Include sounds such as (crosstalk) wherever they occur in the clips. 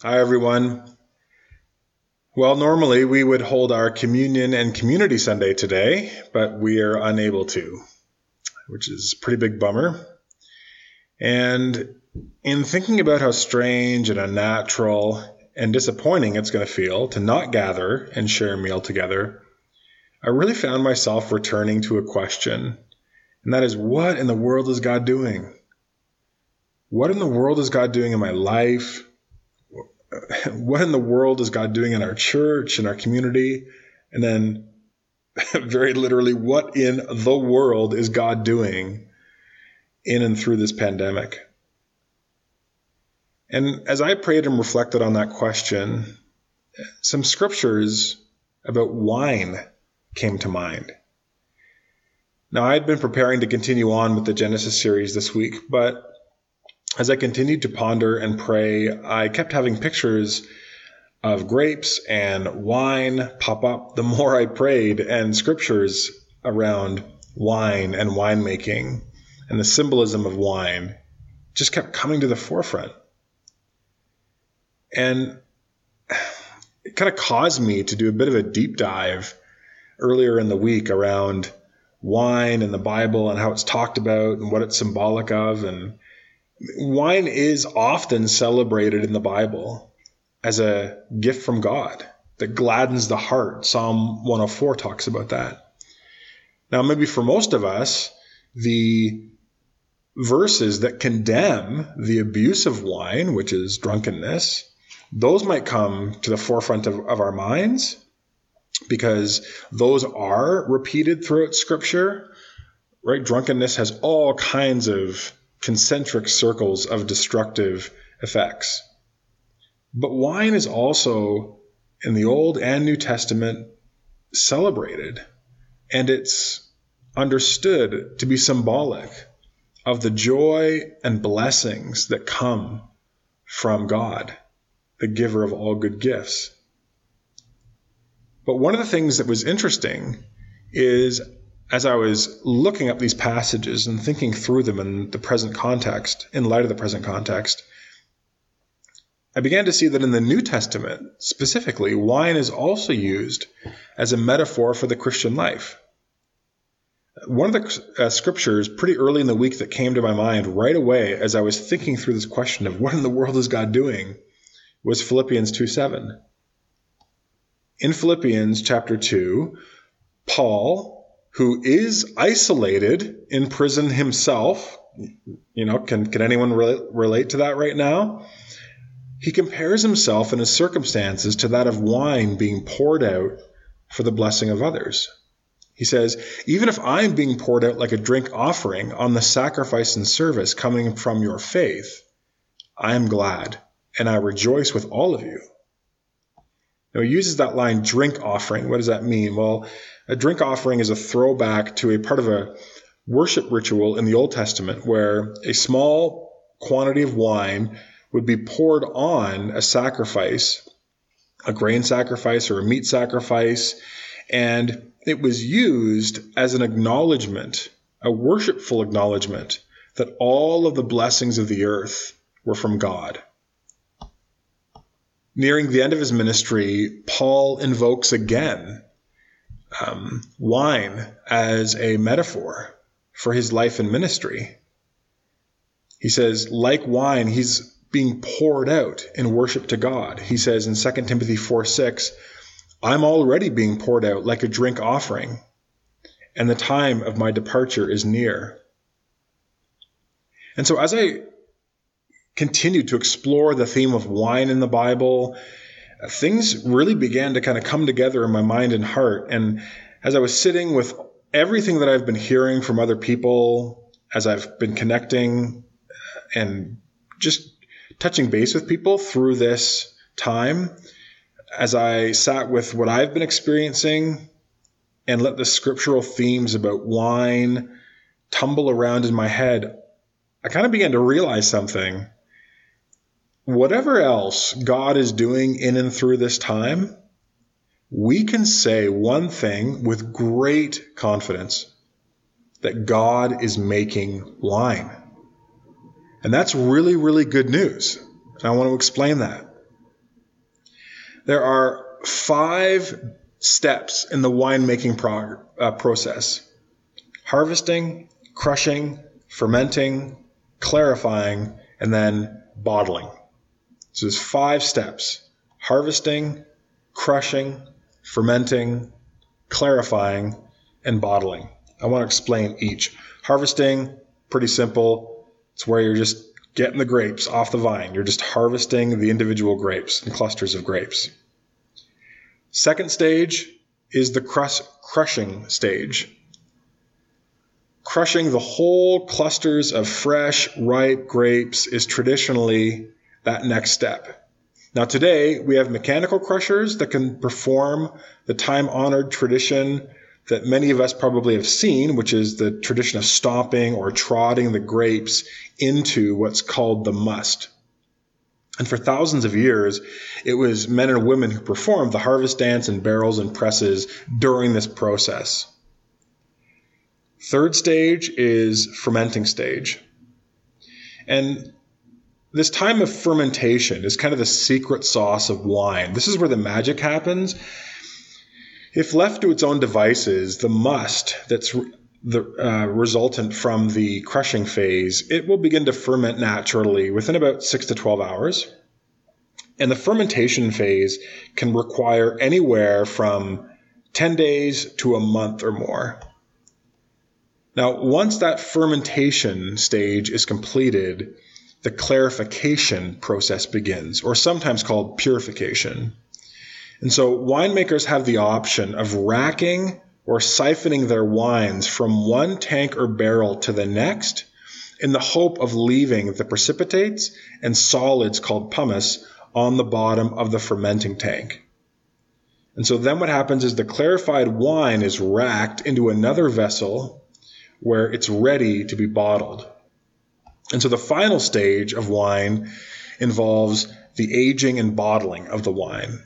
Hi, everyone. Well, normally we would hold our communion and community Sunday today, but we are unable to, which is a pretty big bummer. And in thinking about how strange and unnatural and disappointing it's going to feel to not gather and share a meal together, I really found myself returning to a question, and that is what in the world is God doing? What in the world is God doing in my life? (laughs) what in the world is God doing in our church, in our community? And then, (laughs) very literally, what in the world is God doing in and through this pandemic? And as I prayed and reflected on that question, some scriptures about wine came to mind. Now, I had been preparing to continue on with the Genesis series this week, but as I continued to ponder and pray, I kept having pictures of grapes and wine pop up the more I prayed, and scriptures around wine and winemaking and the symbolism of wine just kept coming to the forefront. And it kind of caused me to do a bit of a deep dive earlier in the week around wine and the Bible and how it's talked about and what it's symbolic of and wine is often celebrated in the Bible as a gift from God that gladdens the heart. Psalm 104 talks about that. Now, maybe for most of us, the verses that condemn the abuse of wine, which is drunkenness, those might come to the forefront of, of our minds because those are repeated throughout Scripture, right? Drunkenness has all kinds of concentric circles of destructive effects. But wine is also, in the Old and New Testament, celebrated, and it's understood to be symbolic of the joy and blessings that come from God, the giver of all good gifts. But one of the things that was interesting is as I was looking up these passages and thinking through them in the present context, in light of the present context, I began to see that in the New Testament, specifically, wine is also used as a metaphor for the Christian life. One of the uh, scriptures pretty early in the week that came to my mind right away as I was thinking through this question of what in the world is God doing was Philippians 2 7. In Philippians chapter 2, Paul, who is isolated in prison himself. You know, can, can anyone re- relate to that right now? He compares himself and his circumstances to that of wine being poured out for the blessing of others. He says, Even if I'm being poured out like a drink offering on the sacrifice and service coming from your faith, I am glad and I rejoice with all of you. Now, he uses that line, drink offering. What does that mean? Well, a drink offering is a throwback to a part of a worship ritual in the Old Testament where a small quantity of wine would be poured on a sacrifice, a grain sacrifice or a meat sacrifice, and it was used as an acknowledgement, a worshipful acknowledgement that all of the blessings of the earth were from God. Nearing the end of his ministry, Paul invokes again um, wine as a metaphor for his life and ministry. He says, like wine, he's being poured out in worship to God. He says in 2 Timothy 4 6, I'm already being poured out like a drink offering, and the time of my departure is near. And so, as I continued to explore the theme of wine in the Bible things really began to kind of come together in my mind and heart. And as I was sitting with everything that I've been hearing from other people, as I've been connecting and just touching base with people through this time, as I sat with what I've been experiencing and let the scriptural themes about wine tumble around in my head, I kind of began to realize something whatever else God is doing in and through this time, we can say one thing with great confidence that God is making wine. And that's really, really good news. And I want to explain that. There are five steps in the winemaking pro- uh, process harvesting, crushing, fermenting, clarifying, and then bottling. So there's five steps harvesting, crushing, fermenting, clarifying, and bottling. I want to explain each. Harvesting, pretty simple. It's where you're just getting the grapes off the vine. You're just harvesting the individual grapes and clusters of grapes. Second stage is the crush, crushing stage. Crushing the whole clusters of fresh, ripe grapes is traditionally that next step. Now, today we have mechanical crushers that can perform the time honored tradition that many of us probably have seen, which is the tradition of stomping or trotting the grapes into what's called the must. And for thousands of years, it was men and women who performed the harvest dance in barrels and presses during this process. Third stage is fermenting stage. And this time of fermentation is kind of the secret sauce of wine. This is where the magic happens if left to its own devices, the must that's the uh, resultant from the crushing phase, it will begin to ferment naturally within about six to 12 hours. And the fermentation phase can require anywhere from 10 days to a month or more. Now, once that fermentation stage is completed, the clarification process begins, or sometimes called purification. And so winemakers have the option of racking or siphoning their wines from one tank or barrel to the next in the hope of leaving the precipitates and solids called pomace on the bottom of the fermenting tank. And so then what happens is the clarified wine is racked into another vessel where it's ready to be bottled. And so the final stage of wine involves the aging and bottling of the wine.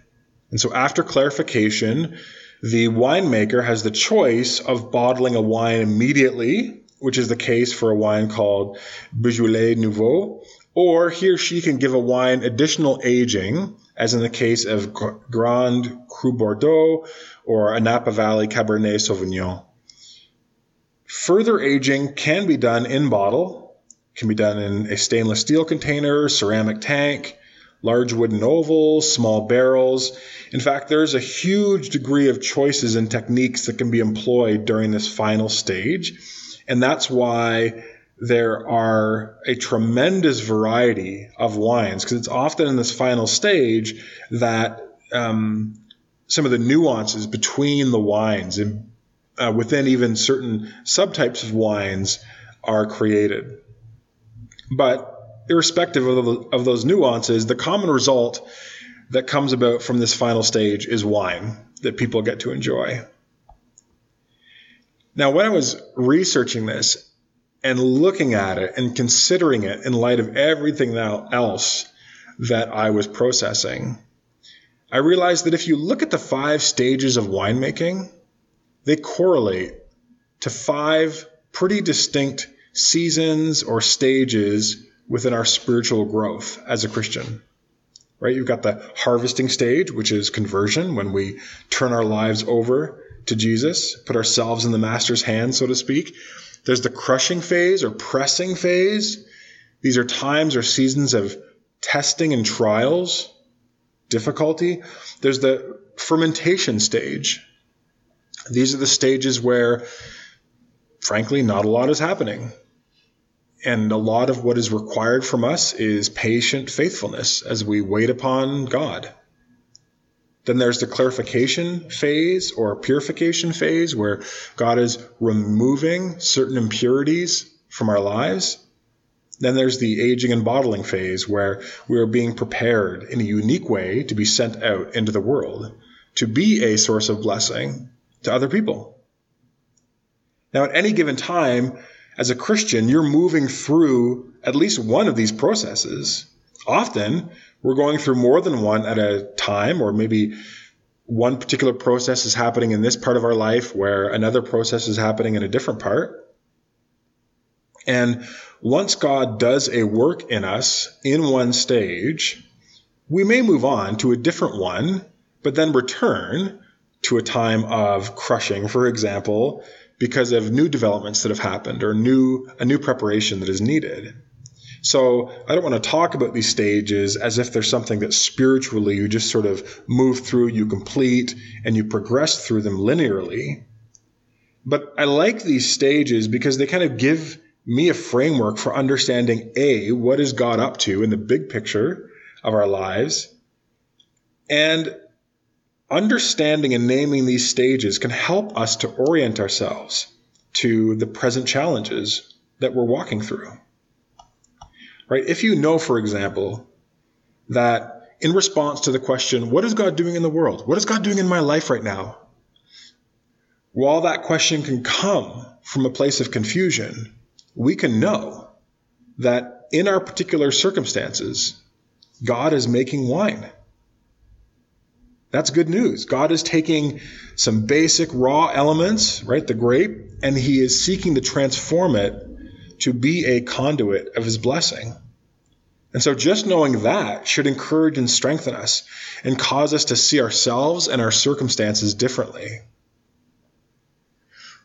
And so after clarification, the winemaker has the choice of bottling a wine immediately, which is the case for a wine called Beaujolais Nouveau, or he or she can give a wine additional aging, as in the case of Grand Cru Bordeaux or a Napa Valley Cabernet Sauvignon. Further aging can be done in bottle, can be done in a stainless steel container, ceramic tank, large wooden ovals, small barrels. In fact, there's a huge degree of choices and techniques that can be employed during this final stage. And that's why there are a tremendous variety of wines because it's often in this final stage that um, some of the nuances between the wines and uh, within even certain subtypes of wines are created. But irrespective of, the, of those nuances, the common result that comes about from this final stage is wine that people get to enjoy. Now, when I was researching this and looking at it and considering it in light of everything else that I was processing, I realized that if you look at the five stages of winemaking, they correlate to five pretty distinct seasons or stages within our spiritual growth as a Christian. Right? You've got the harvesting stage, which is conversion, when we turn our lives over to Jesus, put ourselves in the master's hands, so to speak. There's the crushing phase or pressing phase. These are times or seasons of testing and trials, difficulty. There's the fermentation stage. These are the stages where, frankly, not a lot is happening. And a lot of what is required from us is patient faithfulness as we wait upon God. Then there's the clarification phase or purification phase where God is removing certain impurities from our lives. Then there's the aging and bottling phase where we are being prepared in a unique way to be sent out into the world, to be a source of blessing to other people. Now, at any given time, as a Christian, you're moving through at least one of these processes. Often, we're going through more than one at a time, or maybe one particular process is happening in this part of our life where another process is happening in a different part. And once God does a work in us in one stage, we may move on to a different one but then return to a time of crushing, for example, because of new developments that have happened or new a new preparation that is needed. So I don't want to talk about these stages as if there's something that spiritually you just sort of move through, you complete, and you progress through them linearly. But I like these stages because they kind of give me a framework for understanding A, what is God up to in the big picture of our lives, and understanding and naming these stages can help us to orient ourselves to the present challenges that we're walking through. Right? If you know, for example, that in response to the question, what is God doing in the world? What is God doing in my life right now? While that question can come from a place of confusion, we can know that in our particular circumstances, God is making wine. That's good news. God is taking some basic raw elements, right, the grape, and he is seeking to transform it to be a conduit of his blessing. And so just knowing that should encourage and strengthen us and cause us to see ourselves and our circumstances differently.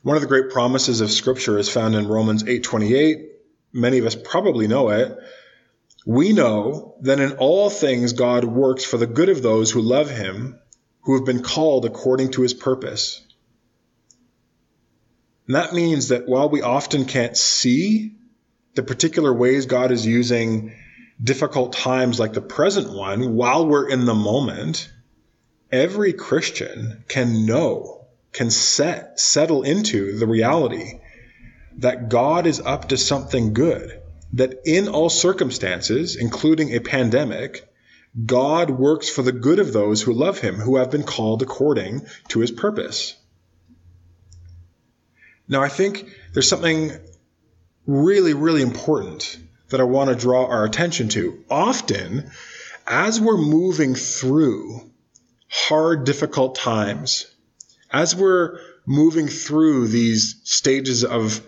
One of the great promises of scripture is found in Romans 8:28. Many of us probably know it. We know that in all things God works for the good of those who love him, who have been called according to his purpose. And that means that while we often can't see the particular ways God is using difficult times like the present one while we're in the moment, every Christian can know, can set, settle into the reality that God is up to something good that in all circumstances, including a pandemic, God works for the good of those who love him, who have been called according to his purpose. Now, I think there's something really, really important that I want to draw our attention to. Often, as we're moving through hard, difficult times, as we're moving through these stages of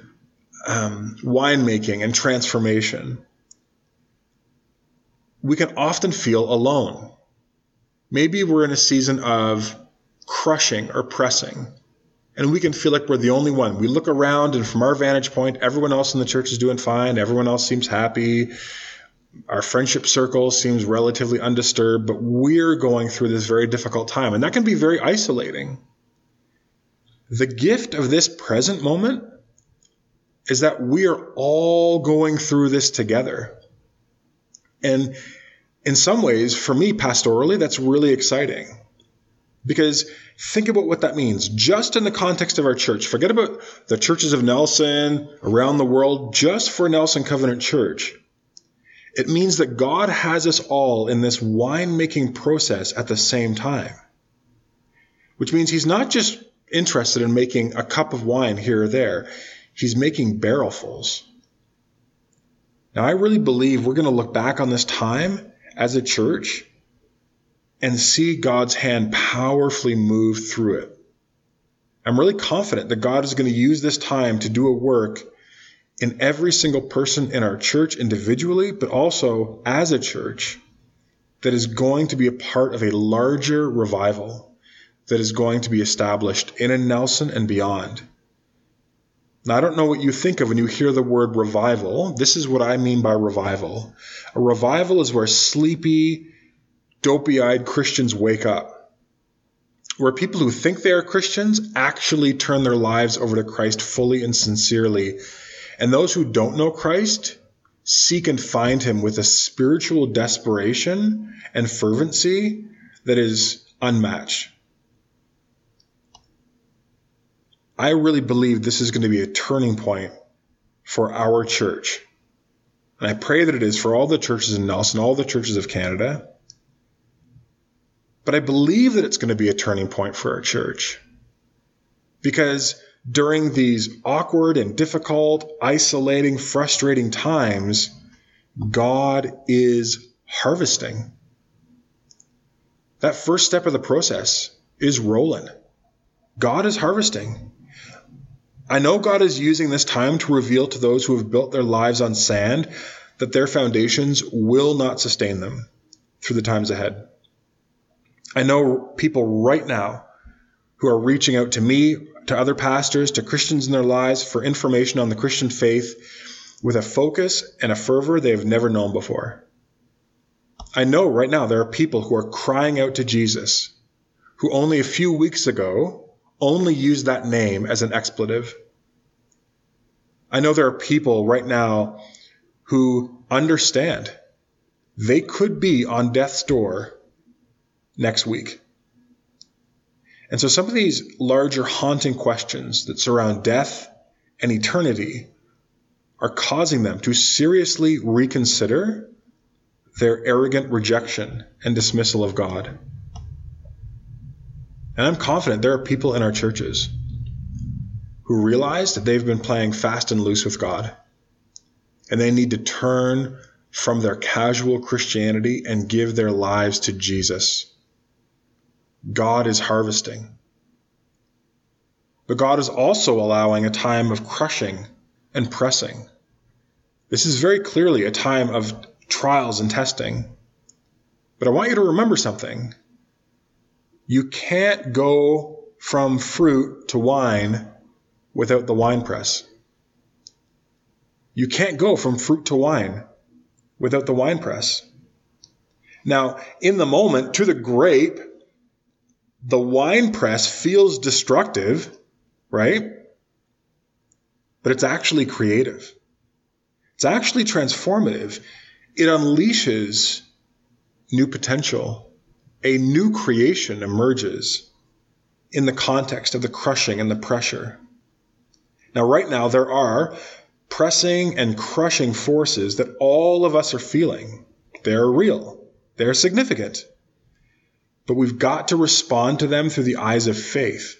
um, winemaking and transformation, we can often feel alone. Maybe we're in a season of crushing or pressing, and we can feel like we're the only one. We look around, and from our vantage point, everyone else in the church is doing fine. Everyone else seems happy. Our friendship circle seems relatively undisturbed, but we're going through this very difficult time, and that can be very isolating. The gift of this present moment is that we are all going through this together. And in some ways, for me pastorally, that's really exciting. Because think about what that means just in the context of our church. Forget about the churches of Nelson around the world, just for Nelson Covenant Church. It means that God has us all in this winemaking process at the same time. Which means He's not just interested in making a cup of wine here or there. He's making barrelfuls. Now, I really believe we're going to look back on this time as a church and see God's hand powerfully move through it. I'm really confident that God is going to use this time to do a work in every single person in our church individually, but also as a church that is going to be a part of a larger revival that is going to be established in a Nelson and beyond. Now, I don't know what you think of when you hear the word revival. This is what I mean by revival. A revival is where sleepy, dopey eyed Christians wake up, where people who think they are Christians actually turn their lives over to Christ fully and sincerely. And those who don't know Christ seek and find him with a spiritual desperation and fervency that is unmatched. I really believe this is going to be a turning point for our church. And I pray that it is for all the churches in Nelson, all the churches of Canada. But I believe that it's going to be a turning point for our church. Because during these awkward and difficult, isolating, frustrating times, God is harvesting. That first step of the process is rolling. God is harvesting. I know God is using this time to reveal to those who have built their lives on sand that their foundations will not sustain them through the times ahead. I know people right now who are reaching out to me, to other pastors, to Christians in their lives for information on the Christian faith with a focus and a fervor they have never known before. I know right now there are people who are crying out to Jesus who only a few weeks ago only use that name as an expletive. I know there are people right now who understand they could be on death's door next week. And so some of these larger haunting questions that surround death and eternity are causing them to seriously reconsider their arrogant rejection and dismissal of God. And I'm confident there are people in our churches who realize that they've been playing fast and loose with God. And they need to turn from their casual Christianity and give their lives to Jesus. God is harvesting. But God is also allowing a time of crushing and pressing. This is very clearly a time of trials and testing. But I want you to remember something. You can't go from fruit to wine without the wine press. You can't go from fruit to wine without the wine press. Now, in the moment, to the grape, the wine press feels destructive, right? But it's actually creative. It's actually transformative. It unleashes new potential a new creation emerges in the context of the crushing and the pressure. Now, right now, there are pressing and crushing forces that all of us are feeling. They're real, they're significant. But we've got to respond to them through the eyes of faith.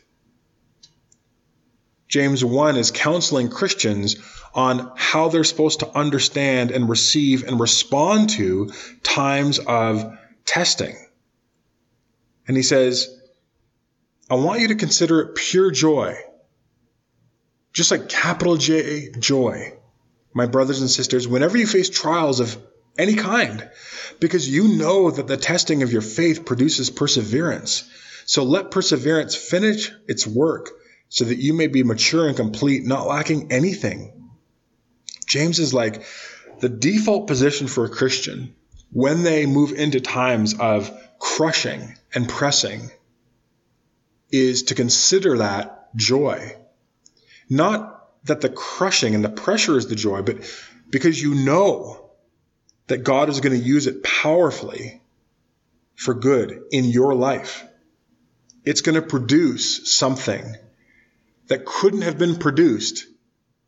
James 1 is counseling Christians on how they're supposed to understand and receive and respond to times of testing. And he says, I want you to consider it pure joy. Just like capital J, joy. My brothers and sisters, whenever you face trials of any kind, because you know that the testing of your faith produces perseverance. So let perseverance finish its work so that you may be mature and complete, not lacking anything. James is like the default position for a Christian when they move into times of crushing and pressing is to consider that joy. Not that the crushing and the pressure is the joy, but because you know that God is going to use it powerfully for good in your life. It's going to produce something that couldn't have been produced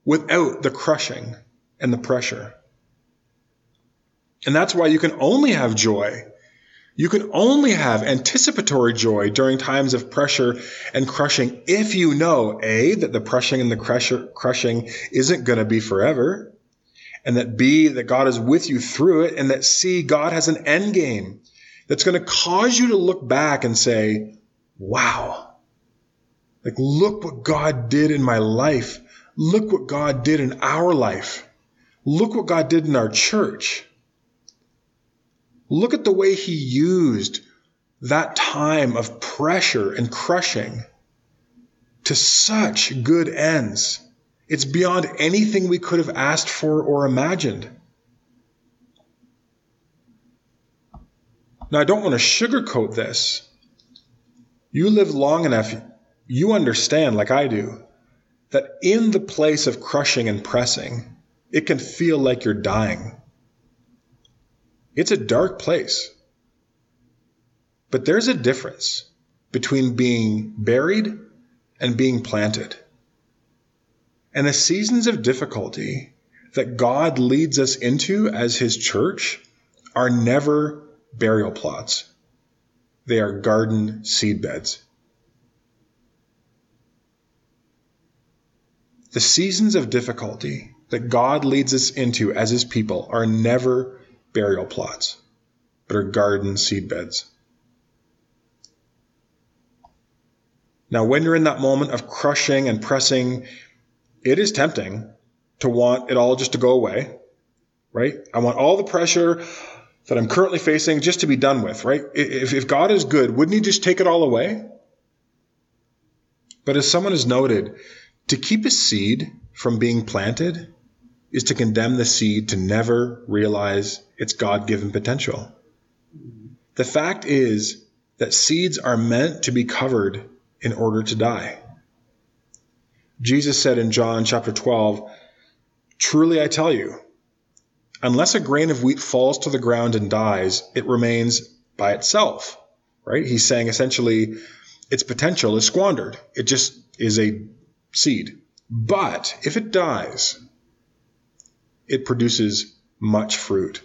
without the crushing and the pressure. And that's why you can only have joy you can only have anticipatory joy during times of pressure and crushing if you know A, that the pressing and the crusher, crushing isn't going to be forever, and that B, that God is with you through it, and that C, God has an end game that's going to cause you to look back and say, wow, like look what God did in my life. Look what God did in our life. Look what God did in our church. Look at the way he used that time of pressure and crushing to such good ends. It's beyond anything we could have asked for or imagined. Now, I don't want to sugarcoat this. You live long enough, you understand, like I do, that in the place of crushing and pressing, it can feel like you're dying. It's a dark place. But there's a difference between being buried and being planted. And the seasons of difficulty that God leads us into as His church are never burial plots. They are garden seedbeds. The seasons of difficulty that God leads us into as His people are never burial plots, but are garden seedbeds. Now, when you're in that moment of crushing and pressing, it is tempting to want it all just to go away, right? I want all the pressure, that I'm currently facing just to be done with, right? If, if God is good, wouldn't he just take it all away? But as someone has noted, to keep a seed from being planted is to condemn the seed to never realize its God given potential. The fact is that seeds are meant to be covered in order to die. Jesus said in John chapter 12, Truly I tell you, unless a grain of wheat falls to the ground and dies, it remains by itself. Right? He's saying essentially its potential is squandered. It just is a seed. But if it dies, it produces much fruit.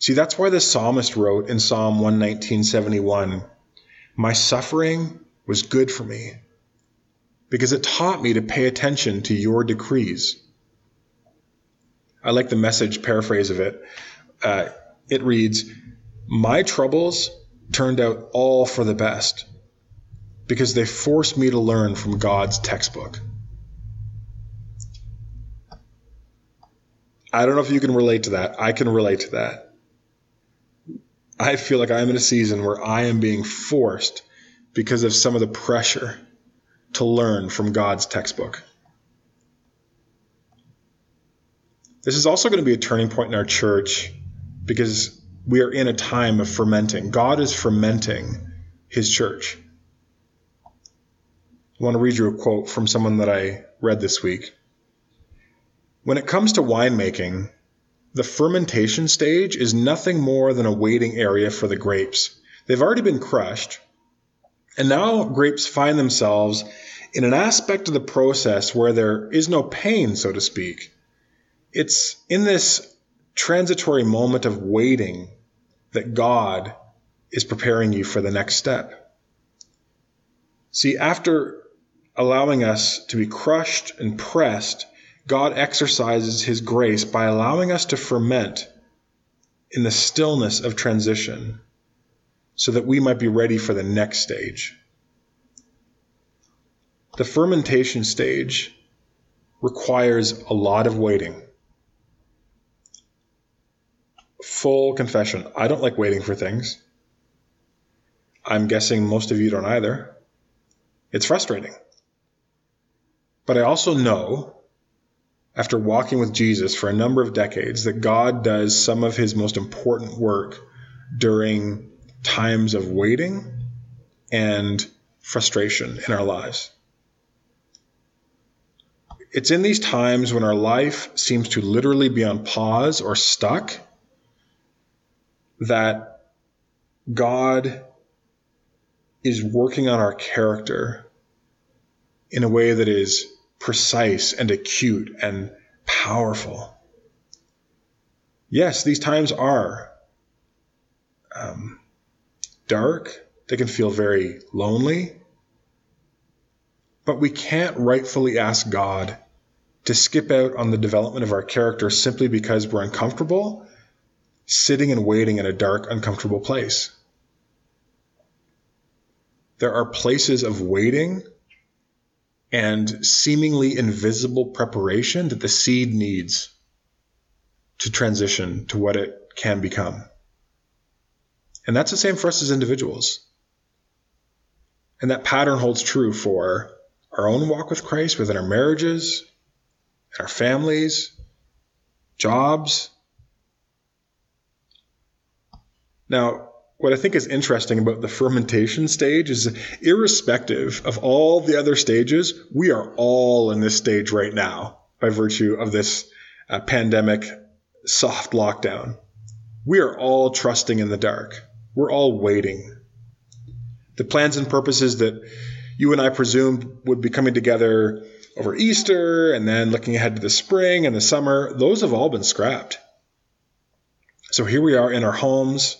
See, that's why the psalmist wrote in Psalm 119:71, "My suffering was good for me, because it taught me to pay attention to your decrees." I like the message paraphrase of it. Uh, it reads, "My troubles turned out all for the best, because they forced me to learn from God's textbook." I don't know if you can relate to that. I can relate to that. I feel like I'm in a season where I am being forced because of some of the pressure to learn from God's textbook. This is also going to be a turning point in our church because we are in a time of fermenting. God is fermenting his church. I want to read you a quote from someone that I read this week. When it comes to winemaking, the fermentation stage is nothing more than a waiting area for the grapes. They've already been crushed, and now grapes find themselves in an aspect of the process where there is no pain, so to speak. It's in this transitory moment of waiting that God is preparing you for the next step. See, after allowing us to be crushed and pressed, God exercises his grace by allowing us to ferment in the stillness of transition so that we might be ready for the next stage. The fermentation stage requires a lot of waiting. Full confession, I don't like waiting for things. I'm guessing most of you don't either. It's frustrating. But I also know after walking with Jesus for a number of decades that God does some of his most important work during times of waiting and frustration in our lives. It's in these times when our life seems to literally be on pause or stuck that God is working on our character in a way that is precise and acute and powerful. Yes, these times are um, dark. They can feel very lonely. But we can't rightfully ask God to skip out on the development of our character simply because we're uncomfortable sitting and waiting in a dark, uncomfortable place. There are places of waiting and seemingly invisible preparation that the seed needs to transition to what it can become. And that's the same for us as individuals. And that pattern holds true for our own walk with Christ within our marriages, our families, jobs. Now, what I think is interesting about the fermentation stage is irrespective of all the other stages, we are all in this stage right now by virtue of this uh, pandemic soft lockdown. We are all trusting in the dark. We're all waiting. The plans and purposes that you and I presumed would be coming together over Easter and then looking ahead to the spring and the summer, those have all been scrapped. So here we are in our homes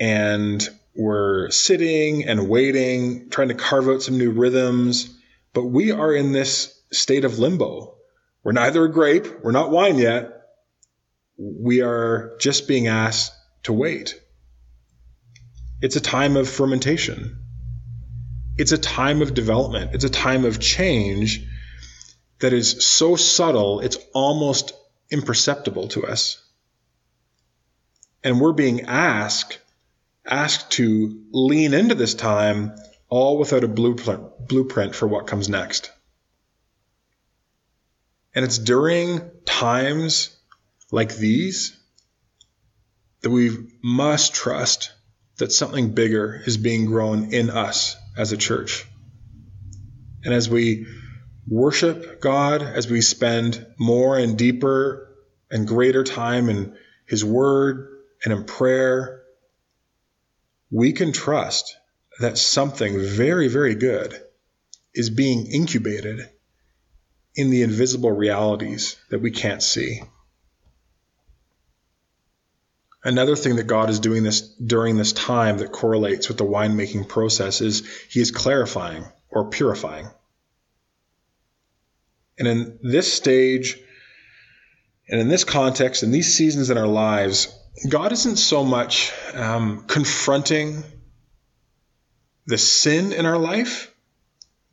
and we're sitting and waiting, trying to carve out some new rhythms. But we are in this state of limbo. We're neither a grape, we're not wine yet. We are just being asked to wait. It's a time of fermentation. It's a time of development. It's a time of change that is so subtle, it's almost imperceptible to us. And we're being asked asked to lean into this time all without a blueprint blueprint for what comes next. And it's during times like these that we must trust that something bigger is being grown in us as a church. And as we worship God, as we spend more and deeper and greater time in His Word and in prayer, we can trust that something very, very good is being incubated in the invisible realities that we can't see. Another thing that God is doing this during this time that correlates with the winemaking process is he is clarifying or purifying. And in this stage and in this context, in these seasons in our lives, God isn't so much um, confronting the sin in our life.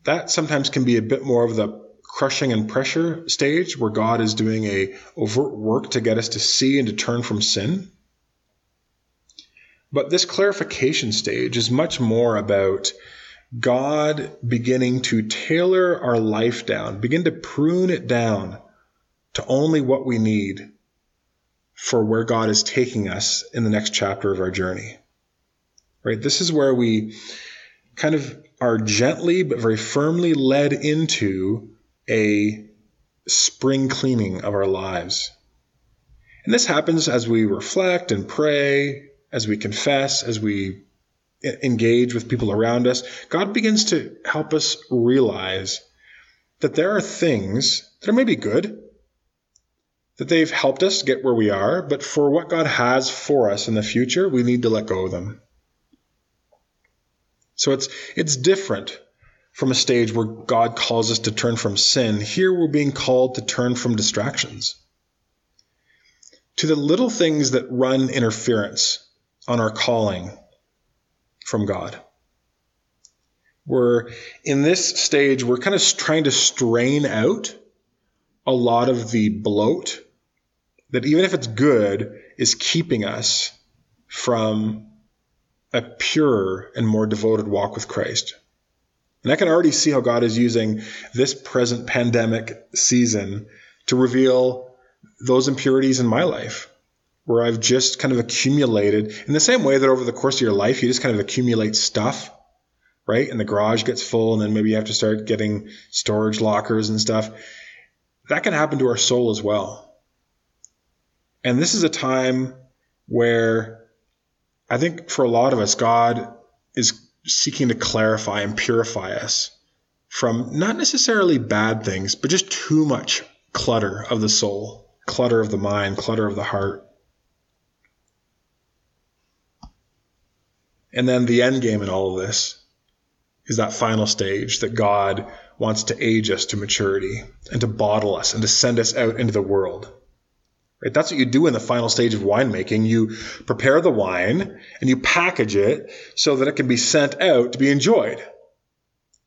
That sometimes can be a bit more of the crushing and pressure stage where God is doing a overt work to get us to see and to turn from sin. But this clarification stage is much more about God beginning to tailor our life down, begin to prune it down to only what we need for where God is taking us in the next chapter of our journey. Right? This is where we kind of are gently but very firmly led into a spring cleaning of our lives. And this happens as we reflect and pray as we confess, as we engage with people around us, God begins to help us realize that there are things that are maybe good, that they've helped us get where we are, but for what God has for us in the future, we need to let go of them. So it's it's different from a stage where God calls us to turn from sin. Here we're being called to turn from distractions. To the little things that run interference on our calling from God. We're in this stage, we're kind of trying to strain out a lot of the bloat that, even if it's good, is keeping us from a purer and more devoted walk with Christ. And I can already see how God is using this present pandemic season to reveal those impurities in my life where I've just kind of accumulated in the same way that over the course of your life, you just kind of accumulate stuff, right? And the garage gets full, and then maybe you have to start getting storage lockers and stuff. That can happen to our soul as well. And this is a time where I think for a lot of us, God is seeking to clarify and purify us from not necessarily bad things, but just too much clutter of the soul, clutter of the mind, clutter of the heart. And then the end game in all of this is that final stage that God wants to age us to maturity and to bottle us and to send us out into the world. That's what you do in the final stage of winemaking. You prepare the wine and you package it so that it can be sent out to be enjoyed.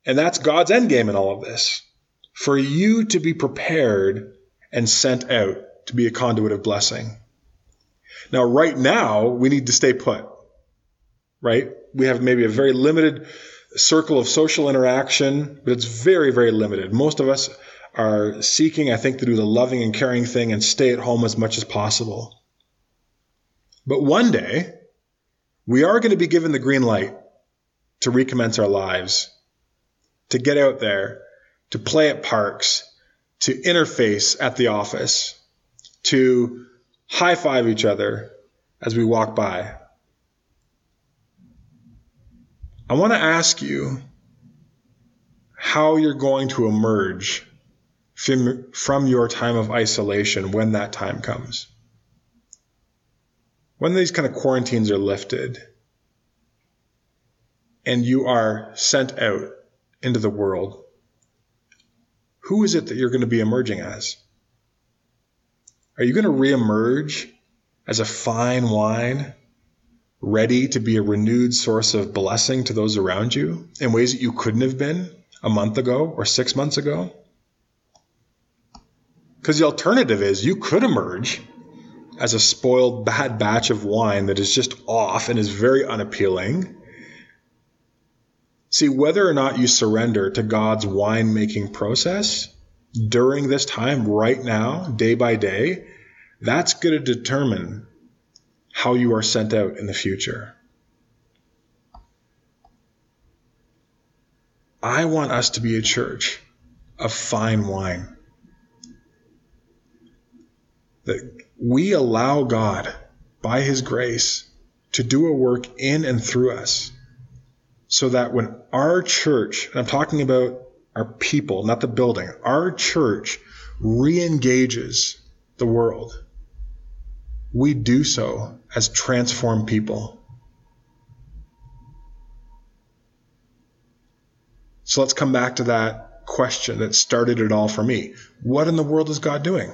And that's God's end game in all of this. For you to be prepared and sent out to be a conduit of blessing. Now, right now, we need to stay put right? We have maybe a very limited circle of social interaction, but it's very, very limited. Most of us are seeking, I think, to do the loving and caring thing and stay at home as much as possible. But one day, we are going to be given the green light to recommence our lives, to get out there, to play at parks, to interface at the office, to high five each other as we walk by. I want to ask you how you're going to emerge from, from your time of isolation when that time comes. When these kind of quarantines are lifted and you are sent out into the world, who is it that you're going to be emerging as? Are you going to reemerge as a fine wine ready to be a renewed source of blessing to those around you in ways that you couldn't have been a month ago or six months ago? Because the alternative is you could emerge as a spoiled bad batch of wine that is just off and is very unappealing. See, whether or not you surrender to God's winemaking process during this time, right now, day by day, that's going to determine how you are sent out in the future. I want us to be a church of fine wine. That we allow God, by His grace, to do a work in and through us so that when our church, and I'm talking about our people, not the building, our church re engages the world, we do so as transformed people. So let's come back to that question that started it all for me. What in the world is God doing?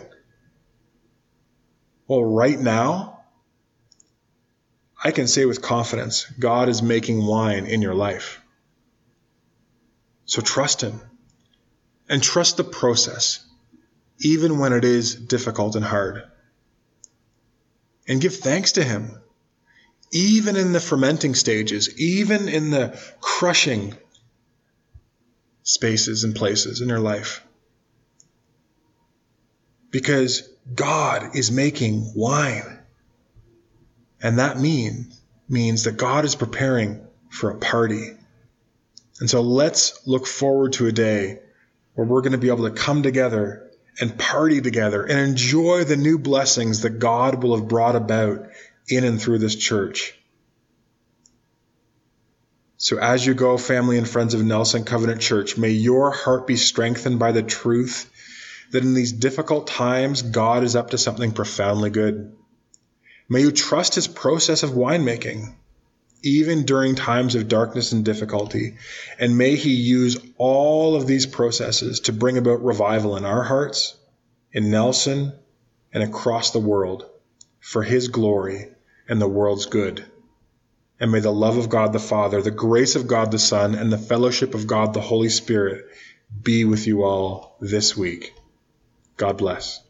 Well, right now, I can say with confidence, God is making wine in your life. So trust Him and trust the process, even when it is difficult and hard. And give thanks to Him, even in the fermenting stages, even in the crushing spaces and places in your life. Because God is making wine. And that mean, means that God is preparing for a party. And so let's look forward to a day where we're going to be able to come together and party together and enjoy the new blessings that God will have brought about in and through this church. So as you go, family and friends of Nelson Covenant Church, may your heart be strengthened by the truth that in these difficult times, God is up to something profoundly good. May you trust his process of winemaking, even during times of darkness and difficulty, and may he use all of these processes to bring about revival in our hearts, in Nelson, and across the world for his glory and the world's good. And may the love of God the Father, the grace of God the Son, and the fellowship of God the Holy Spirit be with you all this week. God bless.